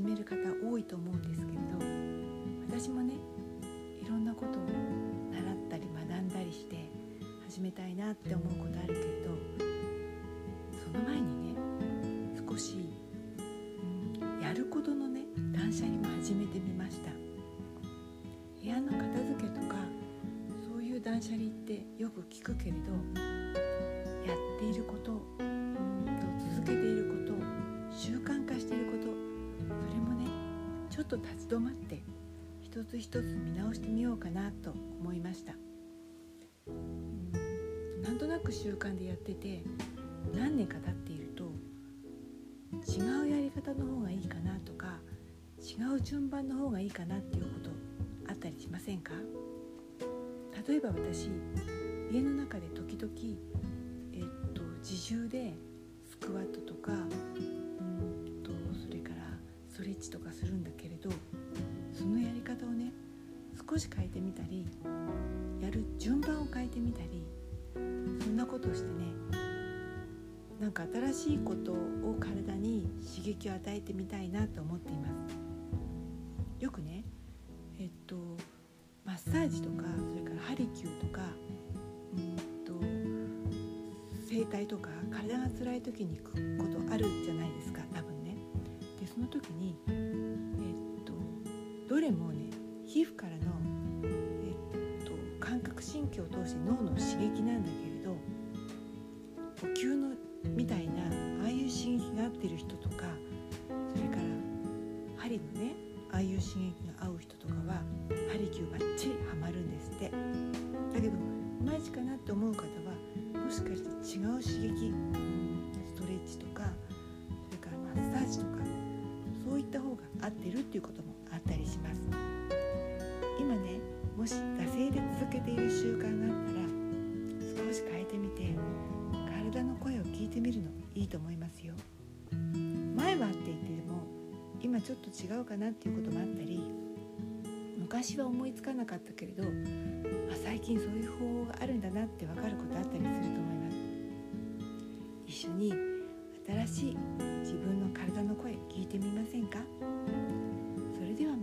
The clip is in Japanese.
始める方多いと思うんですけれど私もねいろんなことを習ったり学んだりして始めたいなって思うことあるけれどその前にね少し、うん、やることのね断捨離も始めてみました。部屋の片付けとかそういう断捨離ってよく聞くけれどちょっと立ち止まって一つ一つ見直してみようかなと思いました。なんとなく習慣でやってて何年か経っていると違うやり方の方がいいかなとか違う順番の方がいいかなっていうことあったりしませんか？例えば私家の中で時々、えっと、自重で少し変えてみたりやる順番を変えてみたりそんなことをしてねなんか新しいことを体に刺激を与えてみたいなと思っています。よくねえっとマッサージとかそれからハリキューとかうんと整体とか体が辛い時に行くことあるじゃないですか多分ね。でその時にえっとどれもね皮膚からの覚神経を通して脳の刺激なんだけれど呼吸のみたいなああいう刺激が合ってる人とかそれから針のねああいう刺激が合う人とかはハリキューバッチリハマるんですって。だけどいまいちかなって思う方はもしかして違う刺激ストレッチとかそれからマッサージとかそういった方が合ってるっていうこともあったりします。今ねもし惰性で続けている習慣があったら少し変えてみて体の声を聞いてみるのいいと思いますよ。前はって言っても今ちょっと違うかなっていうこともあったり昔は思いつかなかったけれどまあ最近そういう方法があるんだなって分かることあったりすると思います。一緒に新しい自分の体の声聞いてみませんか？それでは